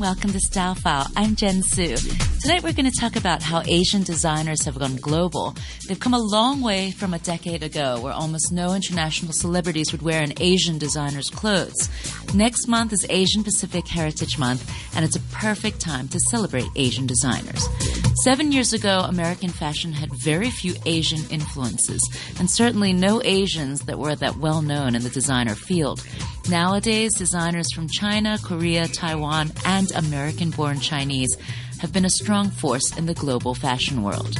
Welcome to Style File. I'm Jen Su. Tonight we're going to talk about how Asian designers have gone global. They've come a long way from a decade ago where almost no international celebrities would wear an Asian designer's clothes. Next month is Asian Pacific Heritage Month and it's a perfect time to celebrate Asian designers. Seven years ago, American fashion had very few Asian influences and certainly no Asians that were that well known in the designer field. Nowadays, designers from China, Korea, Taiwan, and American born Chinese have been a strong force in the global fashion world.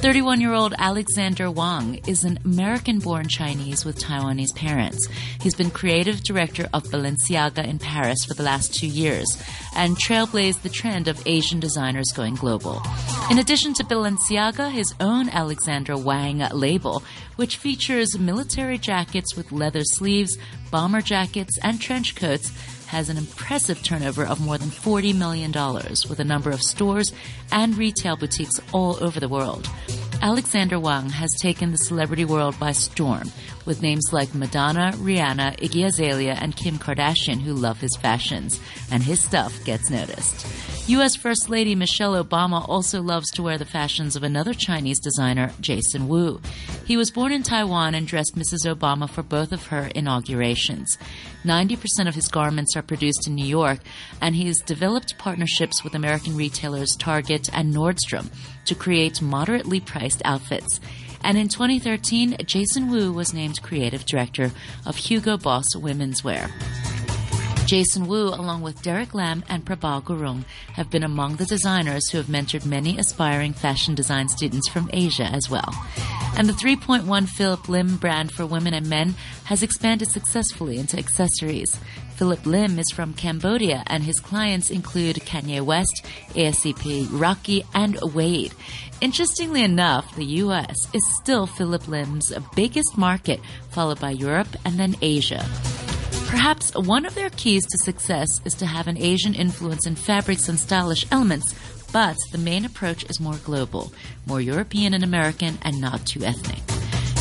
31 year old Alexander Wang is an American born Chinese with Taiwanese parents. He's been creative director of Balenciaga in Paris for the last two years and trailblazed the trend of Asian designers going global. In addition to Balenciaga, his own Alexander Wang label, which features military jackets with leather sleeves, bomber jackets, and trench coats, has an impressive turnover of more than $40 million with a number of stores and retail boutiques all over the world. Alexander Wang has taken the celebrity world by storm with names like Madonna, Rihanna, Iggy Azalea, and Kim Kardashian who love his fashions, and his stuff gets noticed. U.S. First Lady Michelle Obama also loves to wear the fashions of another Chinese designer, Jason Wu. He was born in Taiwan and dressed Mrs. Obama for both of her inaugurations. 90% of his garments are produced in New York, and he has developed partnerships with American retailers Target and Nordstrom to create moderately priced outfits. And in 2013, Jason Wu was named creative director of Hugo Boss Women's Wear. Jason Wu, along with Derek Lam and Prabal Gurung, have been among the designers who have mentored many aspiring fashion design students from Asia as well. And the 3.1 Phillip Lim brand for women and men has expanded successfully into accessories. Phillip Lim is from Cambodia and his clients include Kanye West, A$AP, Rocky, and Wade. Interestingly enough, the US is still Phillip Lim's biggest market, followed by Europe and then Asia. Perhaps one of their keys to success is to have an Asian influence in fabrics and stylish elements, but the main approach is more global, more European and American, and not too ethnic.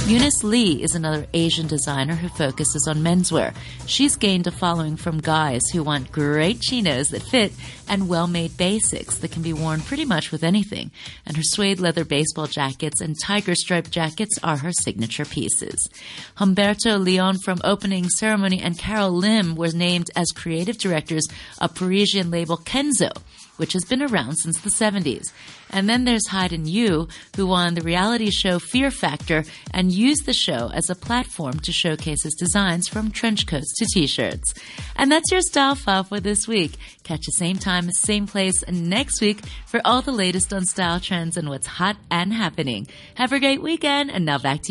Eunice Lee is another Asian designer who focuses on menswear. She's gained a following from guys who want great chinos that fit and well-made basics that can be worn pretty much with anything. And her suede leather baseball jackets and tiger striped jackets are her signature pieces. Humberto Leon from Opening Ceremony and Carol Lim were named as creative directors of Parisian label Kenzo which has been around since the 70s. And then there's Haiden Yu, who won the reality show Fear Factor and used the show as a platform to showcase his designs from trench coats to t-shirts. And that's your style file for this week. Catch the same time, same place next week for all the latest on style trends and what's hot and happening. Have a great weekend and now back to you.